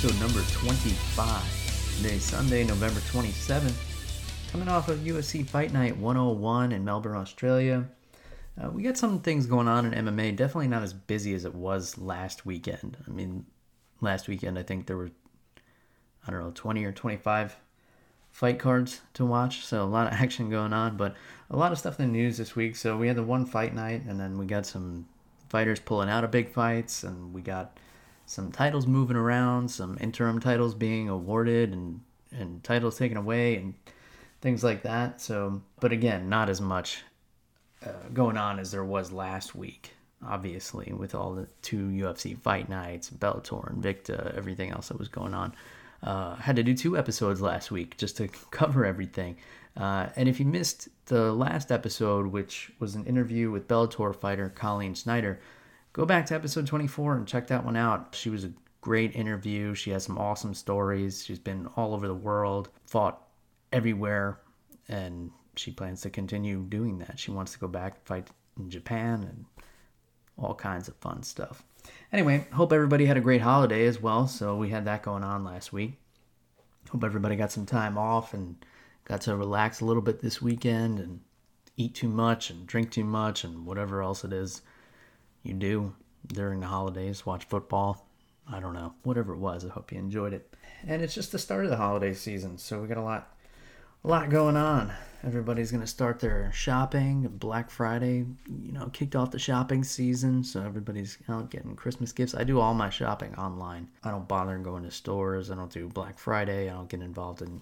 Episode number 25. Today, Sunday, November 27th. Coming off of UFC Fight Night 101 in Melbourne, Australia. Uh, we got some things going on in MMA. Definitely not as busy as it was last weekend. I mean, last weekend I think there were, I don't know, 20 or 25 fight cards to watch. So a lot of action going on, but a lot of stuff in the news this week. So we had the one fight night, and then we got some fighters pulling out of big fights, and we got some titles moving around, some interim titles being awarded, and and titles taken away, and things like that. So, but again, not as much uh, going on as there was last week. Obviously, with all the two UFC fight nights, Bellator, Invicta, everything else that was going on. Uh, had to do two episodes last week just to cover everything. Uh, and if you missed the last episode, which was an interview with Bellator fighter Colleen Schneider, go back to episode 24 and check that one out. She was a great interview. She has some awesome stories. She's been all over the world, fought everywhere, and she plans to continue doing that. She wants to go back and fight in Japan and all kinds of fun stuff. Anyway, hope everybody had a great holiday as well. So we had that going on last week. Hope everybody got some time off and got to relax a little bit this weekend and eat too much and drink too much and whatever else it is you do during the holidays, watch football. I don't know. Whatever it was, I hope you enjoyed it. And it's just the start of the holiday season, so we got a lot a lot going on. Everybody's to start their shopping. Black Friday, you know, kicked off the shopping season, so everybody's out getting Christmas gifts. I do all my shopping online. I don't bother going to stores. I don't do Black Friday. I don't get involved in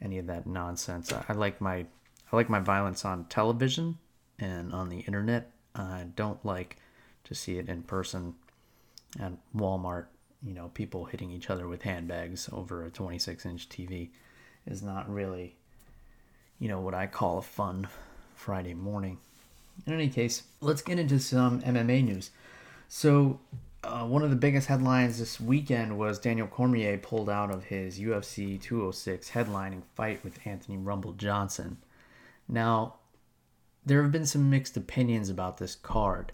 any of that nonsense. I, I like my I like my violence on television and on the internet. I don't like to see it in person at Walmart. You know, people hitting each other with handbags over a 26 inch TV is not really you know, what I call a fun Friday morning. In any case, let's get into some MMA news. So, uh, one of the biggest headlines this weekend was Daniel Cormier pulled out of his UFC 206 headlining fight with Anthony Rumble Johnson. Now, there have been some mixed opinions about this card.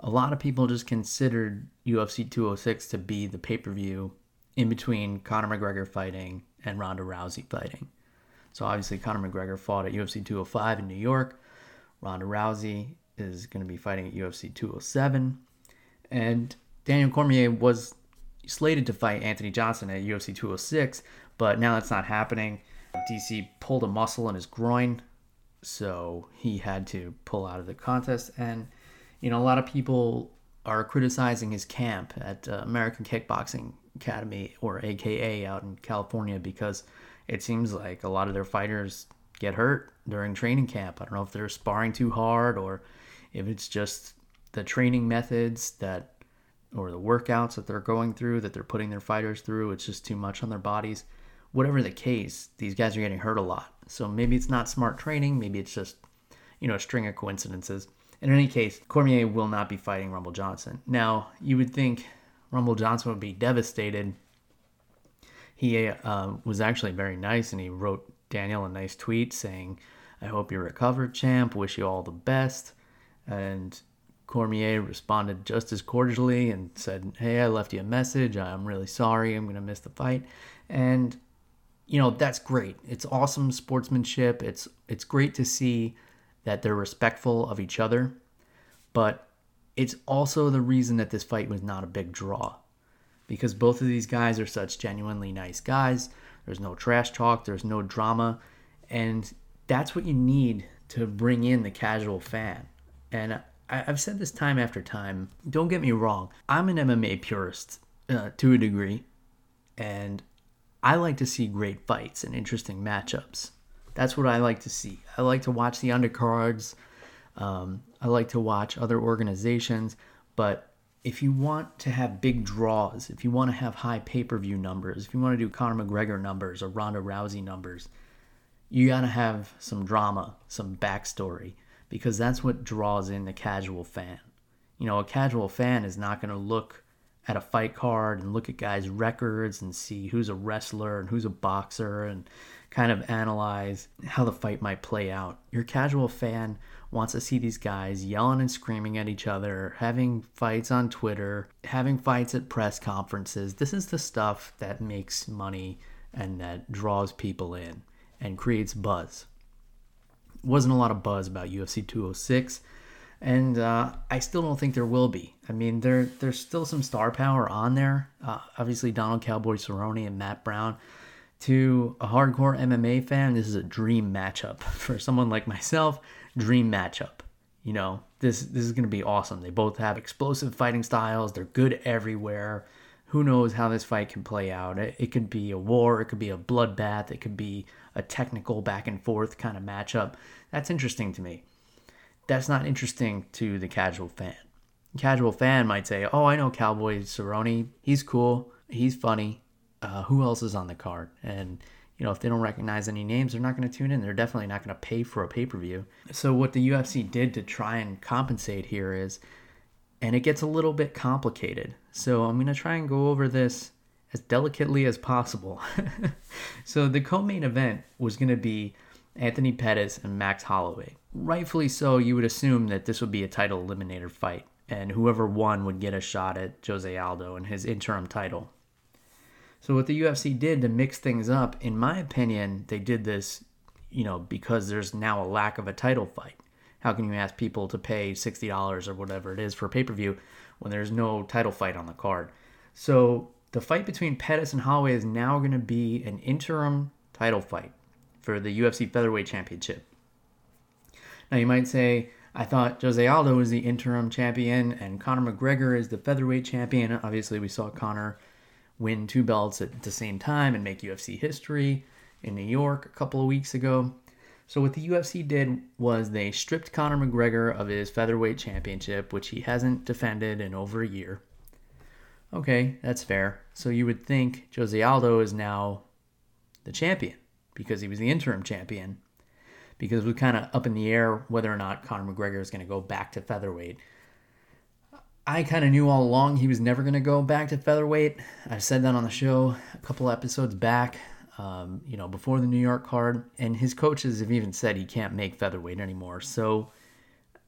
A lot of people just considered UFC 206 to be the pay per view in between Conor McGregor fighting and Ronda Rousey fighting. So obviously Conor McGregor fought at UFC 205 in New York. Ronda Rousey is going to be fighting at UFC 207. And Daniel Cormier was slated to fight Anthony Johnson at UFC 206, but now that's not happening. DC pulled a muscle in his groin, so he had to pull out of the contest. And, you know, a lot of people are criticizing his camp at uh, American Kickboxing Academy, or AKA, out in California because it seems like a lot of their fighters get hurt during training camp. I don't know if they're sparring too hard or if it's just the training methods that or the workouts that they're going through that they're putting their fighters through. It's just too much on their bodies. Whatever the case, these guys are getting hurt a lot. So maybe it's not smart training. Maybe it's just, you know, a string of coincidences. In any case, Cormier will not be fighting Rumble Johnson. Now, you would think Rumble Johnson would be devastated he uh, was actually very nice and he wrote Daniel a nice tweet saying, I hope you recovered, champ. Wish you all the best. And Cormier responded just as cordially and said, Hey, I left you a message. I'm really sorry. I'm going to miss the fight. And, you know, that's great. It's awesome sportsmanship. It's, it's great to see that they're respectful of each other. But it's also the reason that this fight was not a big draw because both of these guys are such genuinely nice guys. There's no trash talk, there's no drama, and that's what you need to bring in the casual fan. And I, have said this time after time. Don't get me wrong, I'm an MMA purist uh, to a degree, and I like to see great fights and interesting matchups. That's what I like to see. I like to watch the undercards. Um, I like to watch other organizations But if you want to have big draws, if you want to have high pay per view numbers, if you want to do Conor McGregor numbers or Ronda Rousey numbers, you got to have some drama, some backstory, because that's what draws in the casual fan. You know, a casual fan is not going to look at a fight card and look at guys' records and see who's a wrestler and who's a boxer and kind of analyze how the fight might play out. Your casual fan wants to see these guys yelling and screaming at each other, having fights on Twitter, having fights at press conferences. This is the stuff that makes money and that draws people in and creates buzz. Wasn't a lot of buzz about UFC 206, and uh, I still don't think there will be. I mean, there there's still some star power on there. Uh, obviously, Donald Cowboy Cerrone and Matt Brown. To a hardcore MMA fan, this is a dream matchup. For someone like myself, dream matchup. You know, this this is going to be awesome. They both have explosive fighting styles. They're good everywhere. Who knows how this fight can play out? It, it could be a war. It could be a bloodbath. It could be a technical back and forth kind of matchup. That's interesting to me. That's not interesting to the casual fan. casual fan might say, "Oh, I know Cowboy Cerrone. He's cool. He's funny. Uh, who else is on the card?" And you know, if they don't recognize any names, they're not going to tune in. They're definitely not going to pay for a pay per view. So, what the UFC did to try and compensate here is, and it gets a little bit complicated. So, I'm going to try and go over this as delicately as possible. so, the co main event was going to be Anthony Pettis and Max Holloway. Rightfully so, you would assume that this would be a title eliminator fight, and whoever won would get a shot at Jose Aldo and his interim title. So what the UFC did to mix things up, in my opinion, they did this, you know, because there's now a lack of a title fight. How can you ask people to pay $60 or whatever it is for pay-per-view when there's no title fight on the card? So the fight between Pettis and Holloway is now going to be an interim title fight for the UFC Featherweight Championship. Now you might say, I thought Jose Aldo was the interim champion and Conor McGregor is the featherweight champion. Obviously, we saw Conor win two belts at the same time and make UFC history in New York a couple of weeks ago. So what the UFC did was they stripped Conor McGregor of his featherweight championship, which he hasn't defended in over a year. Okay, that's fair. So you would think Jose Aldo is now the champion because he was the interim champion. Because was kind of up in the air whether or not Conor McGregor is going to go back to featherweight. I kind of knew all along he was never going to go back to featherweight. I said that on the show a couple episodes back, um, you know, before the New York card. And his coaches have even said he can't make featherweight anymore. So,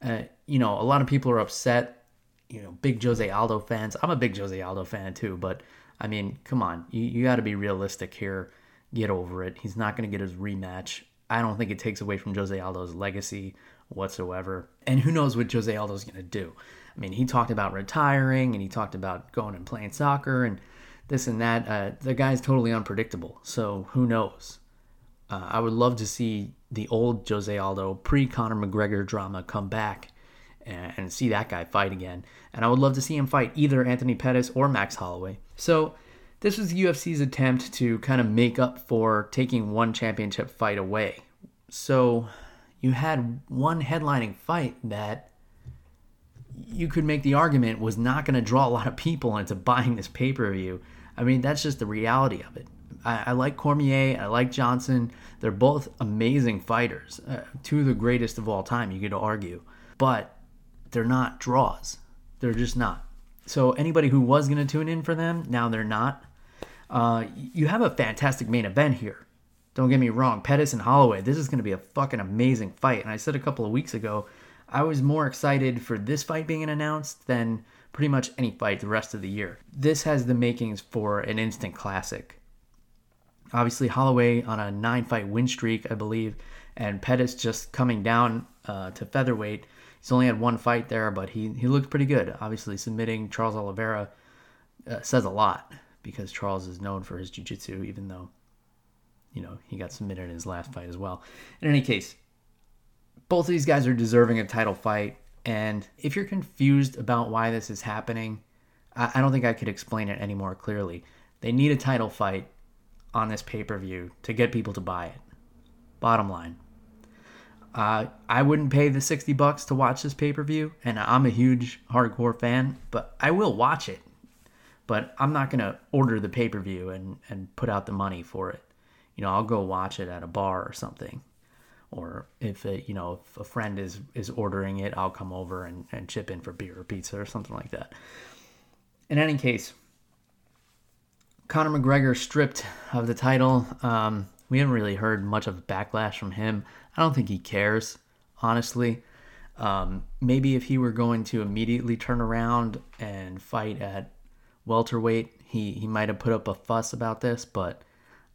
uh, you know, a lot of people are upset. You know, big Jose Aldo fans. I'm a big Jose Aldo fan too, but I mean, come on, you, you got to be realistic here. Get over it. He's not going to get his rematch. I don't think it takes away from Jose Aldo's legacy whatsoever. And who knows what Jose Aldo's going to do. I mean, he talked about retiring and he talked about going and playing soccer and this and that. Uh, the guy's totally unpredictable. So who knows? Uh, I would love to see the old Jose Aldo pre Conor McGregor drama come back and, and, see that guy fight again. And I would love to see him fight either Anthony Pettis or Max Holloway. So this was the UFC's attempt to kind of make up for taking one championship fight away. So you had one headlining fight that you could make the argument was not going to draw a lot of people into buying this pay per view. I mean, that's just the reality of it. I, I, like Cormier, I like Johnson. They're both amazing fighters, uh, two of the greatest of all time, you could argue. But they're not draws. They're just not. So anybody who was going to tune in for them, now they're not. Uh, you have a fantastic main event here. Don't get me wrong, Pettis and Holloway. This is going to be a fucking amazing fight. And I said a couple of weeks ago I was more excited for this fight being announced than pretty much any fight the rest of the year. This has the makings for an instant classic. Obviously, Holloway on a nine fight win streak, I believe, and Pettis just coming down uh, to featherweight. He's only had one fight there, but he, he looked pretty good. Obviously, submitting Charles Oliveira uh, says a lot because Charles is known for his jiu-jitsu, even though, you know, he got submitted in his last fight as well. In any case, both of these guys are deserving of title fight. And if you're confused about why this is happening, I, I don't think I could explain it any more clearly. They need a title fight on this pay per view to get people to buy it. Bottom line. Uh, I wouldn't pay the 60 bucks to watch this pay per view, and I'm a huge hardcore fan, but I will watch it. But I'm not going to order the pay per view and, and put out the money for it. You know, I'll go watch it at a bar or something. Or if it, you know if a friend is is ordering it, I'll come over and, and chip in for beer or pizza or something like that. In any case, Conor McGregor stripped of the title. Um, we haven't really heard much of backlash from him. I don't think he cares, honestly. Um, maybe if he were going to immediately turn around and fight at welterweight, he, he might have put up a fuss about this, but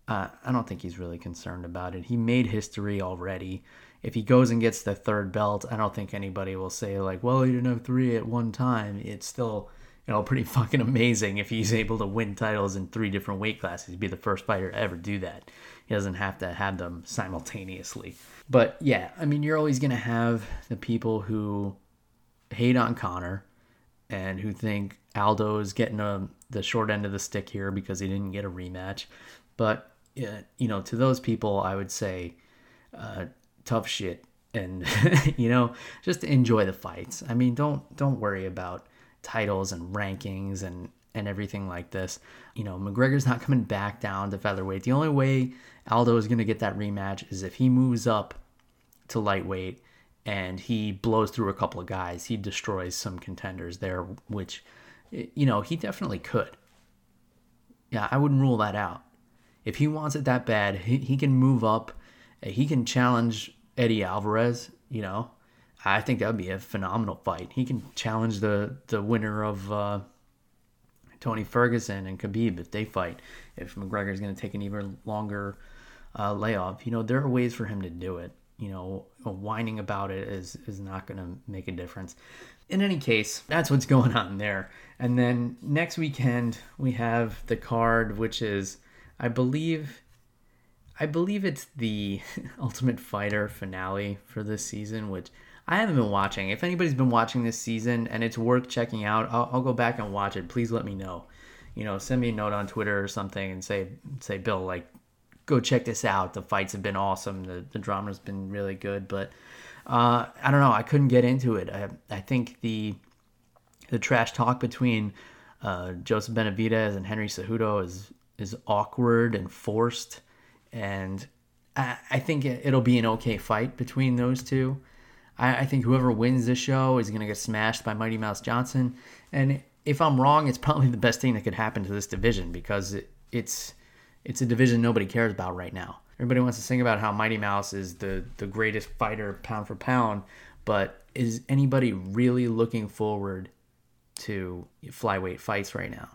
uh, I don't think he's really concerned about it. He made history already. If he goes and gets the third belt, I don't think anybody will say, like, well, he didn't have three at one time. It's still you know, pretty fucking amazing if he's able to win titles in three different weight classes. He'd be the first fighter to ever do that. He doesn't have to have them simultaneously. But yeah, I mean, you're always to have the people who hate on Conor and who think Aldo is getting a, the short end of the stick here because he didn't get a rematch. But, you know, to those people, I would say, uh, tough shit. And, you know, just enjoy the fights. I mean, don't don't worry about titles and rankings and and everything like this. You know, McGregor's not coming back down to featherweight. The only way Aldo is going to get that rematch is if he moves up to lightweight and he blows through a couple of guys. He destroys some contenders there, which, you know, he definitely could. Yeah, I wouldn't rule that out. If he wants it that bad, he, he can move up. He can challenge Eddie Alvarez, you know. I think that would be a phenomenal fight. He can challenge the, the winner of uh, Tony Ferguson and Khabib if they fight. If McGregor is going to take an even longer uh, layoff, you know there are ways for him to do it. You know, whining about it is is not going to make a difference. In any case, that's what's going on there. And then next weekend we have the card, which is, I believe, I believe it's the Ultimate Fighter finale for this season, which I haven't been watching. If anybody's been watching this season and it's worth checking out, I'll, I'll, go back and watch it. Please let me know. You know, send me a note on Twitter or something and say, say, Bill, like, go check this out. The fights have been awesome. The the drama's been really good. But uh, I don't know. I couldn't get into it. I, I think the the trash talk between uh, Joseph Benavidez and Henry Cejudo is is awkward and forced, and I, I think it, it'll be an okay fight between those two. I, I think whoever wins this show is going to get smashed by Mighty Mouse Johnson. And if I'm wrong, it's probably the best thing that could happen to this division because it, it's it's a division nobody cares about right now. Everybody wants to sing about how Mighty Mouse is the the greatest fighter pound for pound, but is anybody really looking forward to flyweight fights right now?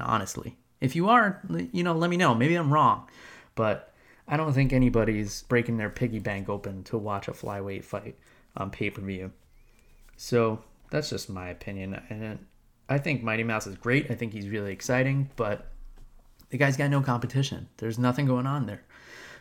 Honestly, if you are, you know, let me know. Maybe I'm wrong, but I don't think anybody's breaking their piggy bank open to watch a flyweight fight on pay per view. So that's just my opinion. And I think Mighty Mouse is great. I think he's really exciting, but the guy's got no competition. There's nothing going on there.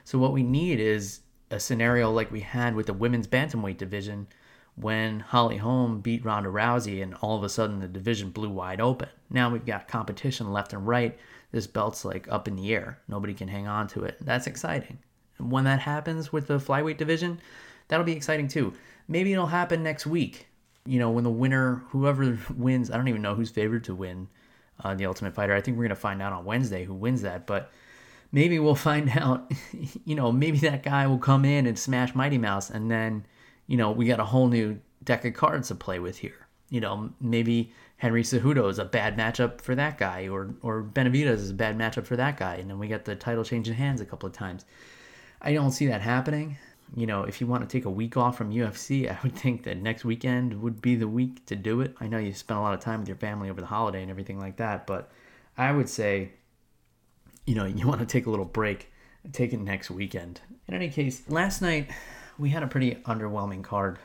So what we need is a scenario like we had with the women's bantamweight division when Holly Holm beat Ronda Rousey and all of a sudden the division blew wide open. Now we've got competition left and right this belt's like up in the air. Nobody can hang on to it. That's exciting. And when that happens with the flyweight division, that'll be exciting too. Maybe it'll happen next week. You know, when the winner, whoever wins, I don't even know who's favored to win uh, the Ultimate Fighter. I think we're gonna find out on Wednesday who wins that, but maybe we'll find out. You know, maybe that guy will come in and smash Mighty Mouse, and then you know we got a whole new deck of cards to play with here. You know, maybe Henry Cejudo is a bad matchup for that guy, or or Benavidez is a bad matchup for that guy, and then we got the title changing hands a couple of times. I don't see that happening. You know, if you want to take a week off from UFC, I would think that next weekend would be the week to do it. I know you spent a lot of time with your family over the holiday and everything like that, but I would say, you know, you want to take a little break, take it next weekend. In any case, last night we had a pretty underwhelming card,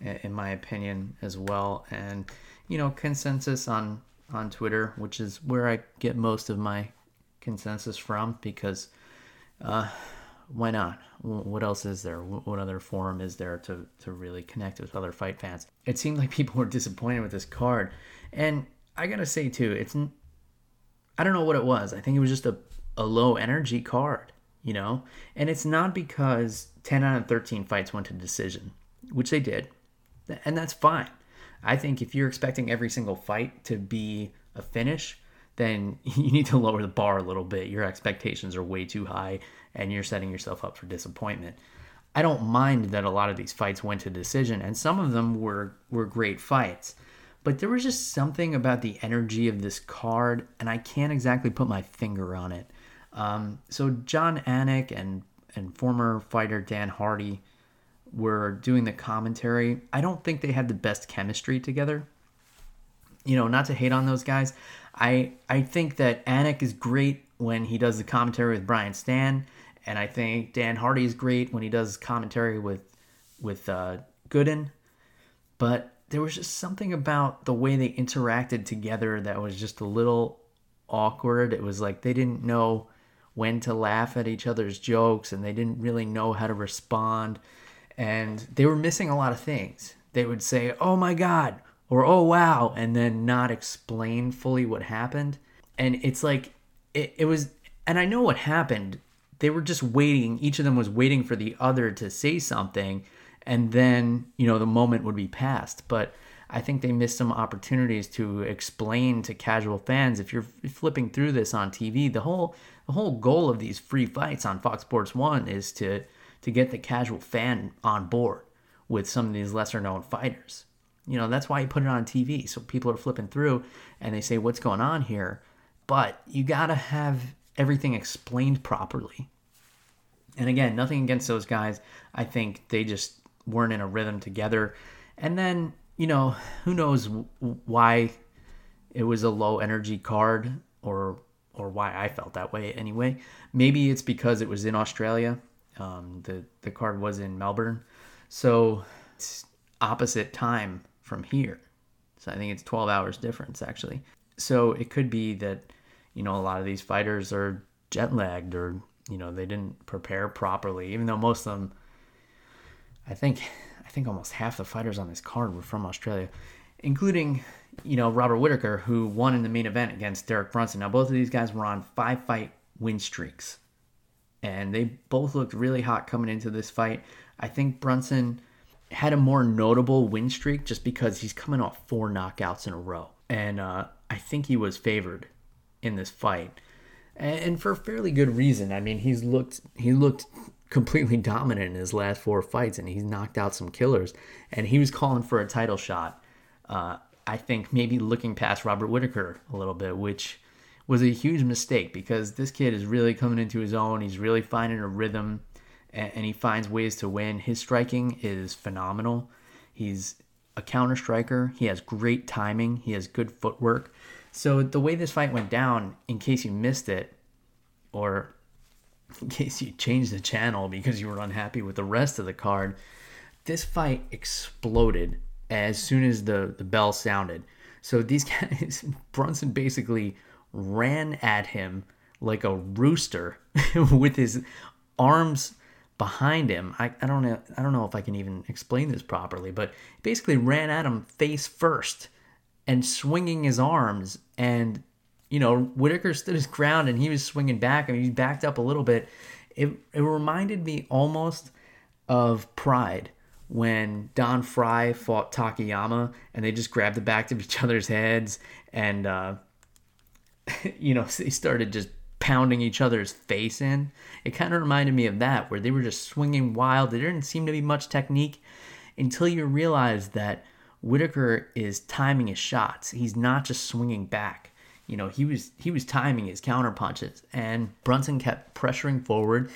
in my opinion, as well, and you know, consensus on on Twitter, which is where I get most of my consensus from because uh, why not? What else is there? What other forum is there to, to really connect with other fight fans? It seemed like people were disappointed with this card. And I gotta say, too, it's. I don't know what it was. I think it was just a, a low energy card. You know? And it's not because 10 out of 13 fights went to decision, which they did. And that's fine. I think if you're expecting every single fight to be a finish, then you need to lower the bar a little bit. Your expectations are way too high and you're setting yourself up for disappointment. I don't mind that a lot of these fights went to decision and some of them were were great fights. But there was just something about the energy of this card and I can't exactly put my finger on it. Um, so Jon Anik and and former fighter Dan Hardy were doing the commentary. I don't think they had the best chemistry together. You know, not to hate on those guys. I I think that Anik is great when he does the commentary with Brian Stann, and I think Dan Hardy is great when he does commentary with with uh, Gooden. But there was just something about the way they interacted together that was just a little awkward. It was like they didn't know when to laugh at each other's jokes and they didn't really know how to respond. And they were missing a lot of things. They would say, oh my God, or oh wow, and then not explain fully what happened. And it's like, it, it was, and I know what happened. They were just waiting, each of them was waiting for the other to say something, and then, you know, the moment would be passed. But I think they missed some opportunities to explain to casual fans if you're flipping through this on TV, the whole the whole goal of these free fights on Fox Sports 1 is to to get the casual fan on board with some of these lesser known fighters. You know, that's why you put it on TV. So people are flipping through and they say, What's going on here? But you got to have everything explained properly. And again, nothing against those guys. I think they just weren't in a rhythm together. And then, you know, who knows why it was a low energy card or or why I felt that way anyway. Maybe it's because it was in Australia. Um, the the card was in Melbourne, so it's opposite time from here. So I think it's 12 hours difference actually. So it could be that you know a lot of these fighters are jet lagged or you know they didn't prepare properly. Even though most of them, I think I think almost half the fighters on this card were from Australia, including you know, Robert Whittaker, who won in the main event against Derek Brunson. Now, both of these guys were on five fight win streaks, and they both looked really hot coming into this fight. I think Brunson had a more notable win streak just because he's coming off four knockouts in a row, and uh, I think he was favored in this fight, and for fairly good reason. I mean, he's looked he looked completely dominant in his last four fights, and he's knocked out some killers, and he was calling for a title shot. Uh, I think maybe looking past Robert Whittaker a little bit, which was a huge mistake because this kid is really coming into his own. He's really finding a rhythm and, and he finds ways to win. His striking is phenomenal. He's a counter striker. He has great timing. He has good footwork. So the way this fight went down, in case you missed it, or in case you changed the channel because you were unhappy with the rest of the card, this fight exploded as soon as the, the bell sounded. So these guys, Brunson basically ran at him like a rooster with his arms behind him. I, I don't know I don't know if I can even explain this properly, but basically ran at him face first and swinging his arms and you know Whittaker stood his ground and he was swinging back. I mean he backed up a little bit. It it reminded me almost of Pride when Don Frye fought Takayama and they just grabbed the back of each other's heads and uh, you know they started just pounding each other's face in. It kind of reminded me of that where they were just swinging wild. There didn't seem to be much technique until you realize that Whittaker is timing his shots. He's not just swinging back. You know, he was he was timing his counter punches and Brunson kept pressuring forward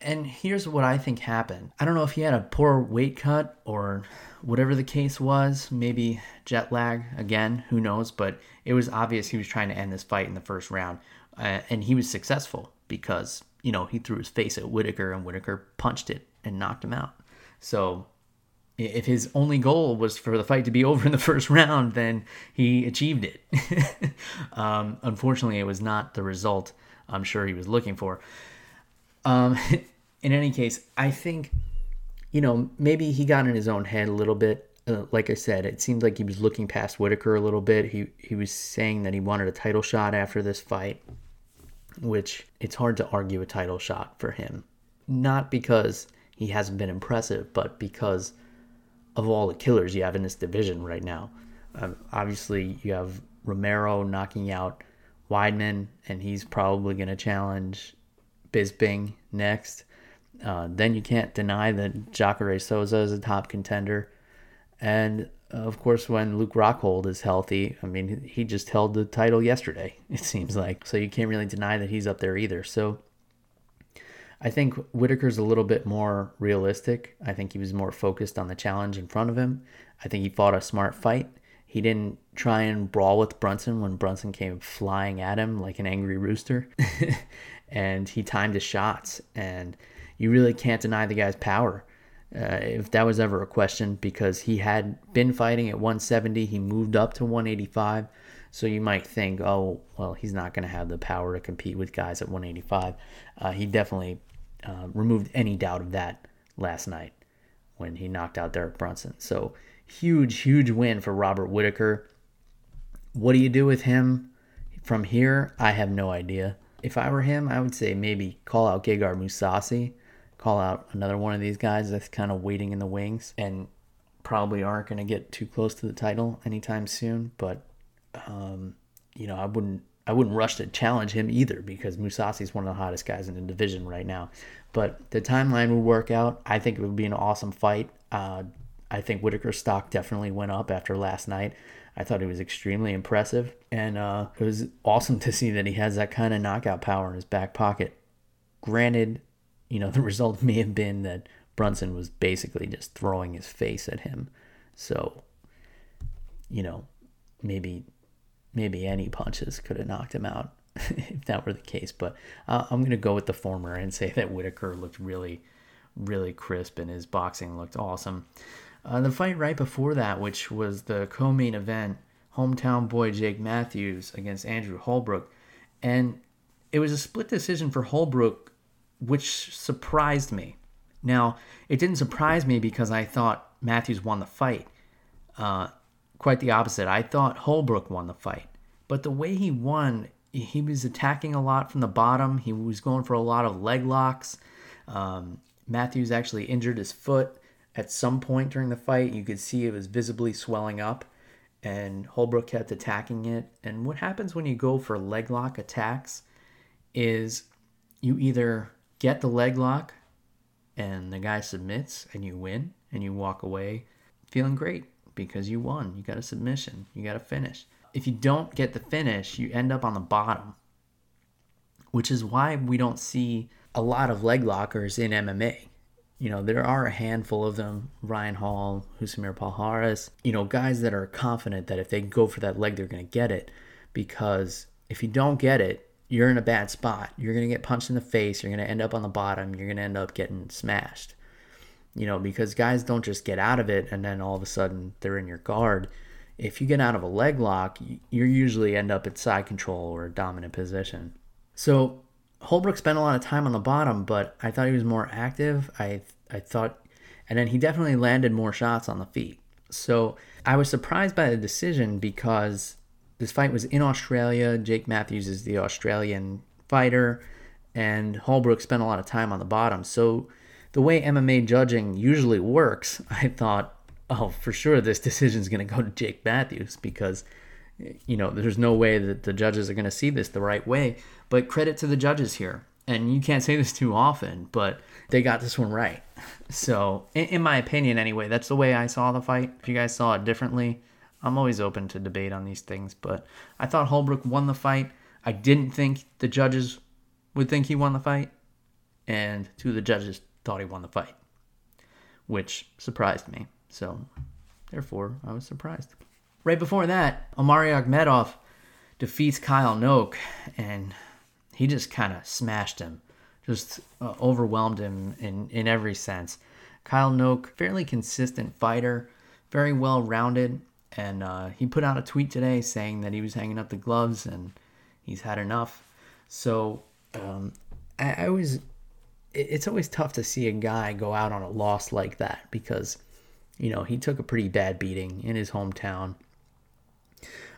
and here's what I think happened. I don't know if he had a poor weight cut or whatever the case was, maybe jet lag again, who knows, but it was obvious he was trying to end this fight in the first round. Uh, and he was successful because, you know, he threw his face at Whittaker and Whittaker punched it and knocked him out. So if his only goal was for the fight to be over in the first round, then he achieved it. um, unfortunately, it was not the result I'm sure he was looking for. Um, in any case, I think, you know, maybe he got in his own head a little bit. Uh, like I said, it seemed like he was looking past Whittaker a little bit. He he was saying that he wanted a title shot after this fight, which it's hard to argue a title shot for him. Not because he hasn't been impressive, but because of all the killers you have in this division right now. Um, obviously, you have Romero knocking out Weidman, and he's probably going to challenge Bisping next. Uh, then you can't deny that Jacare Souza is a top contender. And of course, when Luke Rockhold is healthy, I mean, he just held the title yesterday, it seems like. So you can't really deny that he's up there either. So I think Whittaker's a little bit more realistic. I think he was more focused on the challenge in front of him. I think he fought a smart fight. He didn't try and brawl with Brunson when Brunson came flying at him like an angry rooster. and he timed his shots. And you really can't deny the guy's power. Uh, if that was ever a question, because he had been fighting at 170, he moved up to 185. So you might think, oh, well, he's not going to have the power to compete with guys at 185. Uh, he definitely uh, removed any doubt of that last night when he knocked out Derek Brunson. So huge, huge win for Robert Whittaker. What do you do with him from here? I have no idea. If I were him, I would say maybe call out Gegard Mousasi, call out another one of these guys that's kind of waiting in the wings and probably aren't going to get too close to the title anytime soon. But um, you know, I wouldn't I wouldn't rush to challenge him either because Mousasi is one of the hottest guys in the division right now. But the timeline would work out. I think it would be an awesome fight. Uh, I think Whittaker's stock definitely went up after last night. I thought he was extremely impressive, and uh, it was awesome to see that he has that kind of knockout power in his back pocket. Granted, you know the result may have been that Brunson was basically just throwing his face at him, so you know maybe maybe any punches could have knocked him out if that were the case. But uh, I'm going to go with the former and say that Whittaker looked really, really crisp and his boxing looked awesome. Uh, the fight right before that, which was the co main event, hometown boy Jake Matthews against Andrew Holbrook. And it was a split decision for Holbrook, which surprised me. Now, it didn't surprise me because I thought Matthews won the fight. Uh, quite the opposite. I thought Holbrook won the fight, but the way he won, he was attacking a lot from the bottom. He was going for a lot of leg locks. Um, Matthews actually injured his foot at some point during the fight. You could see it was visibly swelling up, and Holbrook kept attacking it. And what happens when you go for leg lock attacks is you either get the leg lock and the guy submits and you win and you walk away feeling great because you won. You got a submission. You got a finish. If you don't get the finish, you end up on the bottom, which is why we don't see a lot of leg lockers in MMA. You know, there are a handful of them Ryan Hall, Rousimar Palhares, you know, guys that are confident that if they go for that leg, they're going to get it. Because if you don't get it, you're in a bad spot. You're going to get punched in the face. You're going to end up on the bottom. You're going to end up getting smashed you know, because guys don't just get out of it and then all of a sudden they're in your guard. If you get out of a leg lock, you usually end up at side control or dominant position. So Holbrook spent a lot of time on the bottom, but I thought he was more active. I I thought, and then he definitely landed more shots on the feet. So I was surprised by the decision because this fight was in Australia. Jake Matthews is the Australian fighter, and Holbrook spent a lot of time on the bottom. So the way MMA judging usually works, I thought, oh, for sure this decision is going to go to Jake Matthews because, you know, there's no way that the judges are going to see this the right way. But credit to the judges here. And you can't say this too often, but they got this one right. So, in, in my opinion, anyway, that's the way I saw the fight. If you guys saw it differently, I'm always open to debate on these things. But I thought Holbrook won the fight. I didn't think the judges would think he won the fight. And two of the judges thought he won the fight, which surprised me. So, therefore, I was surprised. Right before that, Omari Akhmedov defeats Kyle Noke, and he just kind of smashed him, just uh, overwhelmed him in, in every sense. Kyle Noke, fairly consistent fighter, very well rounded, and uh, he put out a tweet today saying that he was hanging up the gloves and he's had enough. So um, I, I it's always tough to see a guy go out on a loss like that because, you know, he took a pretty bad beating in his hometown.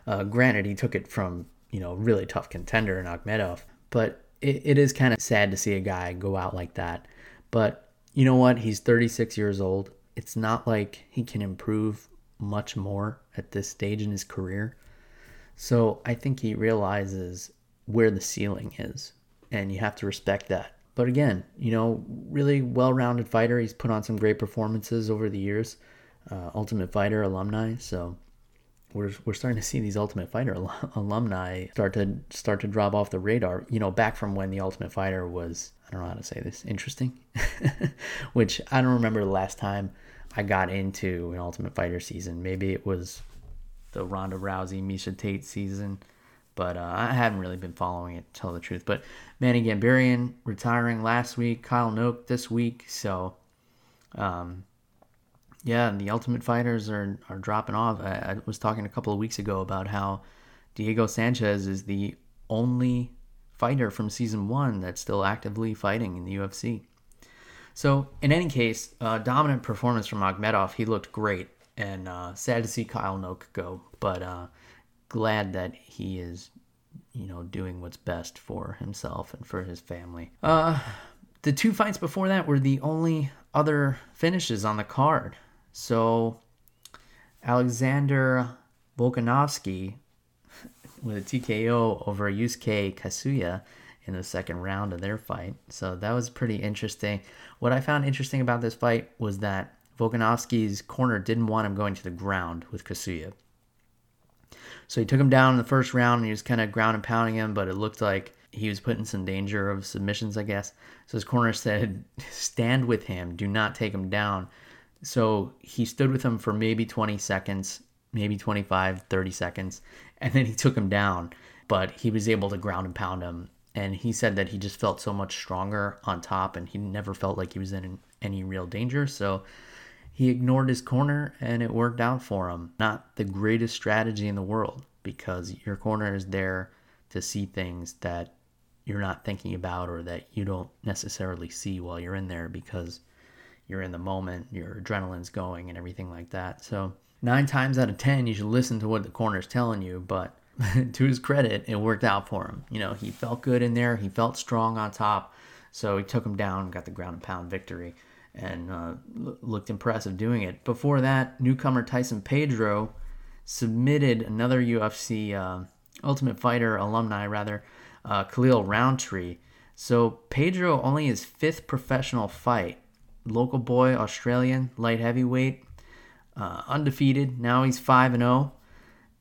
Uh, granted, he took it from, you know, a really tough contender in Akhmedov, but it, it is kind of sad to see a guy go out like that. But you know what? He's 36 years old. It's not like he can improve much more at this stage in his career. So I think he realizes where the ceiling is, and you have to respect that. But again, you know, really well rounded fighter. He's put on some great performances over the years. Uh, Ultimate Fighter alumni. So we're, we're starting to see these Ultimate Fighter al- alumni start to start to drop off the radar. You know, back from when the Ultimate Fighter was I don't know how to say this interesting, which I don't remember the last time I got into an Ultimate Fighter season. Maybe it was the Ronda Rousey Miesha Tate season, but uh, I haven't really been following it. To tell the truth, but Manny Gamburyan retiring last week, Kyle Noke this week, so. Um, yeah, the Ultimate Fighters are, are dropping off. I, I was talking a couple of weeks ago about how Diego Sanchez is the only fighter from season one that's still actively fighting in the UFC. So, in any case, uh, dominant performance from Akhmedov. He looked great, and uh, sad to see Kyle Noke go, but uh, glad that he is, you know, doing what's best for himself and for his family. Uh, the two fights before that were the only other finishes on the card. So Alexander Volkanovski with a TKO over Yusuke Kasuya in the second round of their fight. So that was pretty interesting. What I found interesting about this fight was that Volkanovski's corner didn't want him going to the ground with Kasuya. So he took him down in the first round and he was kind of ground and pounding him, but it looked like he was put in some danger of submissions, I guess. So his corner said, Stand with him, do not take him down. So he stood with him for maybe 20 seconds, maybe 25, 30 seconds, and then he took him down. But he was able to ground and pound him. And he said that he just felt so much stronger on top and he never felt like he was in any real danger. So he ignored his corner and it worked out for him. Not the greatest strategy in the world because your corner is there to see things that you're not thinking about or that you don't necessarily see while you're in there because you're in the moment, your adrenaline's going, and everything like that. So, nine times out of 10, you should listen to what the corner's telling you, but to his credit, it worked out for him. You know, he felt good in there, he felt strong on top, so he took him down, got the ground and pound victory, and uh, looked impressive doing it. Before that, newcomer Tyson Pedro submitted another UFC uh, Ultimate Fighter alumni, rather, uh, Khalil Rountree. So Pedro only his fifth professional fight local boy, Australian, light heavyweight, uh, undefeated. Now he's five and zero, oh,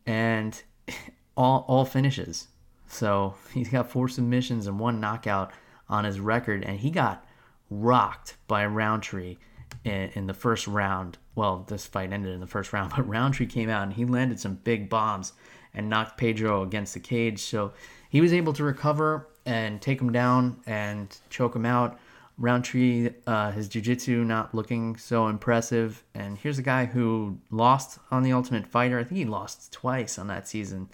and all all finishes. So he's got four submissions and one knockout on his record, and he got rocked by Rountree in, in the first round. Well, this fight ended in the first round, but Rountree came out and he landed some big bombs and knocked Pedro against the cage. So he was able to recover and take him down and choke him out. Rountree, uh, his jiu-jitsu not looking so impressive. And here's a guy who lost on the Ultimate Fighter. I think he lost twice on that season.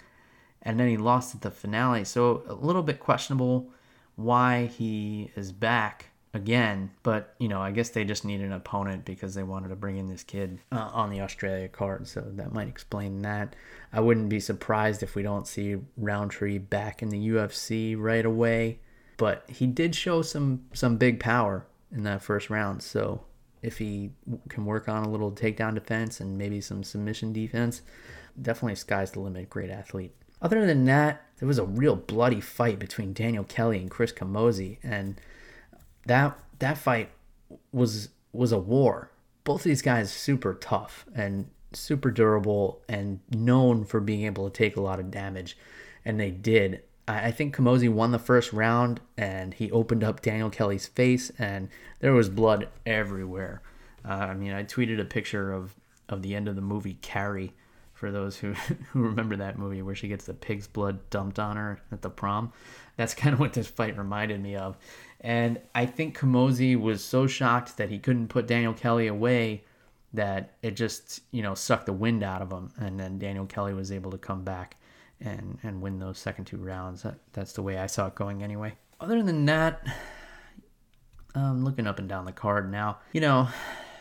And then he lost at the finale. So a little bit questionable why he is back again. But, you know, I guess they just need an opponent because they wanted to bring in this kid uh, on the Australia card. So that might explain that. I wouldn't be surprised if we don't see Rountree back in the UFC right away. But he did show some some big power in that first round. So if he can work on a little takedown defense and maybe some submission defense, definitely sky's the limit. Great athlete. Other than that, there was a real bloody fight between Daniel Kelly and Chris Camozzi, and that that fight was was a war. Both of these guys super tough and super durable and known for being able to take a lot of damage, and they did. I think Camozzi won the first round and he opened up Daniel Kelly's face and there was blood everywhere. Uh, I mean, I tweeted a picture of, of the end of the movie Carrie for those who, who remember that movie where she gets the pig's blood dumped on her at the prom. That's kind of what this fight reminded me of. And I think Camozzi was so shocked that he couldn't put Daniel Kelly away that it just, you know, sucked the wind out of him. And then Daniel Kelly was able to come back and and win those second two rounds. That, that's the way I saw it going anyway. Other than that, I'm looking up and down the card now. You know,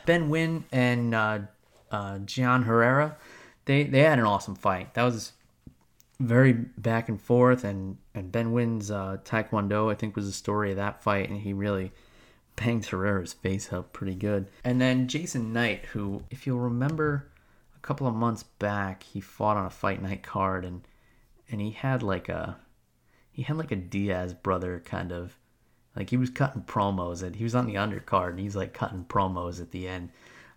Ben Nguyen and uh, uh, Gian Herrera, they they had an awesome fight. That was very back and forth, and and Ben Nguyen's uh, Taekwondo I think was the story of that fight, and he really banged Herrera's face up pretty good. And then Jason Knight, who, if you'll remember, a couple of months back, he fought on a fight night card, and and he had like a he had like a Diaz brother kind of like he was cutting promos and he was on the undercard and he's like cutting promos at the end.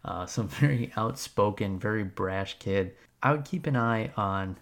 Uh, some very outspoken, very brash kid. I would keep an eye on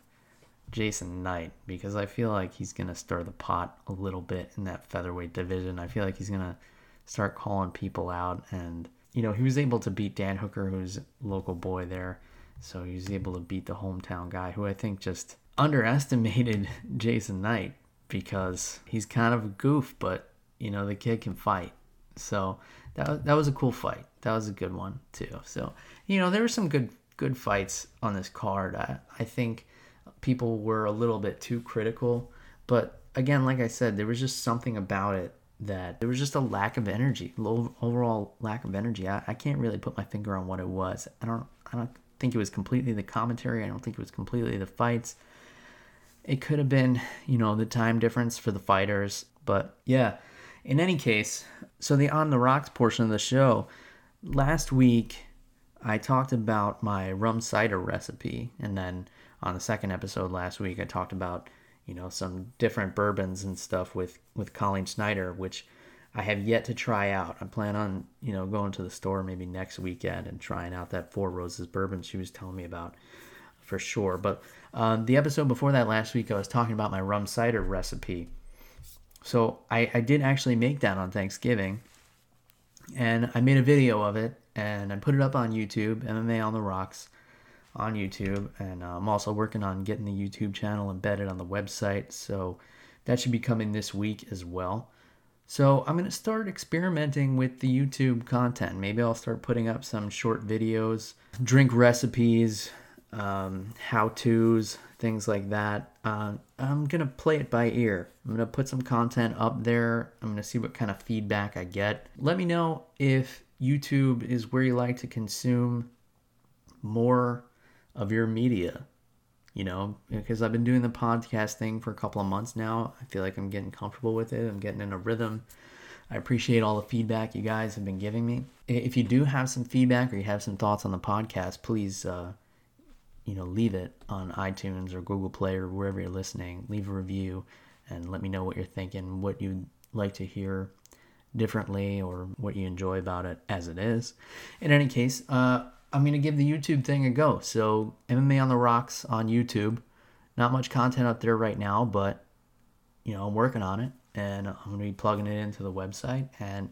Jason Knight because I feel like he's gonna stir the pot a little bit in that featherweight division. I feel like he's gonna start calling people out and you know he was able to beat Dan Hooker, who's local boy there, so he was able to beat the hometown guy who I think just underestimated Jason Knight because he's kind of a goof, but you know the kid can fight. So that that was a cool fight. That was a good one too. So you know there were some good good fights on this card. I, I think people were a little bit too critical, but again, like I said, there was just something about it that there was just a lack of energy, overall lack of energy. I, I can't really put my finger on what it was. I don't I don't think it was completely the commentary. I don't think it was completely the fights. It could have been, you know, the time difference for the fighters, but yeah. In any case, so the on the rocks portion of the show, last week I talked about my rum cider recipe, and then on the second episode last week I talked about you know some different bourbons and stuff with with Colleen Schneider, which I have yet to try out. I plan on you know going to the store maybe next weekend and trying out that Four Roses bourbon she was telling me about for sure. But um, the episode before that last week, I was talking about my rum cider recipe. So I, I did actually make that on Thanksgiving, and I made a video of it and I put it up on YouTube, MMA on the Rocks on YouTube, and uh, I'm also working on getting the YouTube channel embedded on the website, so that should be coming this week as well. So I'm going to start experimenting with the YouTube content. Maybe I'll start putting up some short videos, drink recipes, um, how to's, things like that. Uh, I'm going to play it by ear. I'm going to put some content up there. I'm going to see what kind of feedback I get. Let me know if YouTube is where you like to consume more of your media. You know, because I've been doing the podcast thing for a couple of months now. I feel like I'm getting comfortable with it. I'm getting in a rhythm. I appreciate all the feedback you guys have been giving me. If you do have some feedback or you have some thoughts on the podcast, please, uh, you know, leave it on iTunes or Google Play or wherever you're listening. Leave a review and let me know what you're thinking, what you'd like to hear differently, or what you enjoy about it as it is. In any case, uh, I'm going to give the YouTube thing a go. So, MMA on the Rocks on YouTube. Not much content up there right now, but, you know, I'm working on it and I'm going to be plugging it into the website. And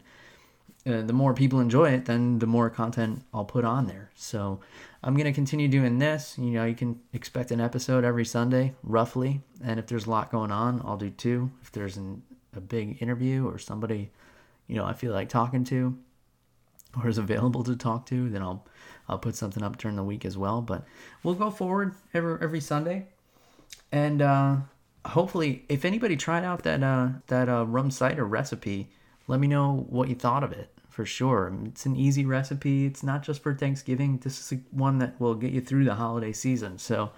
uh, the more people enjoy it, then the more content I'll put on there. So, I'm going to continue doing this. You know, you can expect an episode every Sunday, roughly. And if there's a lot going on, I'll do two. If there's an, a big interview or somebody, you know, I feel like talking to or is available to talk to, then I'll I'll put something up during the week as well. But we'll go forward every every Sunday, and uh, hopefully, if anybody tried out that uh, that uh, rum cider recipe, let me know what you thought of it for sure. It's an easy recipe. It's not just for Thanksgiving. This is one that will get you through the holiday season. So.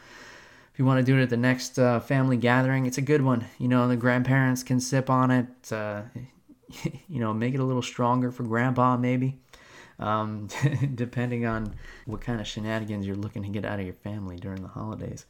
If you want to do it at the next uh, family gathering, it's a good one. You know, the grandparents can sip on it. Uh, you know, make it a little stronger for grandpa, maybe um, depending on what kind of shenanigans you're looking to get out of your family during the holidays.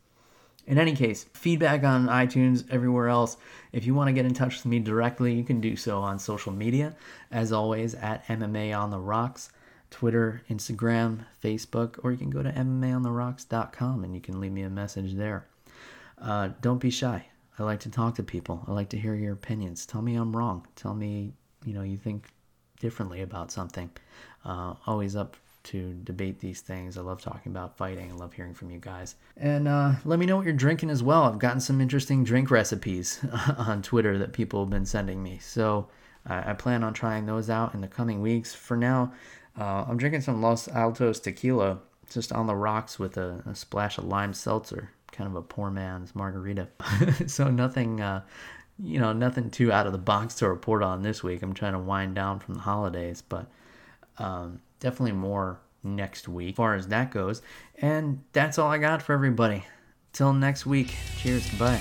In any case, feedback on iTunes, everywhere else. If you want to get in touch with me directly, you can do so on social media. As always, at MMA on the Rocks, Twitter, Instagram, Facebook, or you can go to MMAonTheRocks.com and you can leave me a message there. Uh, don't be shy. I like to talk to people. I like to hear your opinions. Tell me I'm wrong. Tell me, you know, you think differently about something. Uh, always up to debate these things. I love talking about fighting. I love hearing from you guys. And uh, let me know what you're drinking as well. I've gotten some interesting drink recipes on Twitter that people have been sending me. So uh, I plan on trying those out in the coming weeks. For now, uh, I'm drinking some Los Altos tequila just on the rocks with a, a splash of lime seltzer. Kind of a poor man's margarita. so nothing uh, you know, nothing too out of the box to report on this week. I'm trying to wind down from the holidays, but um, definitely more next week as far as that goes. And that's all I got for everybody. Till next week, cheers, goodbye.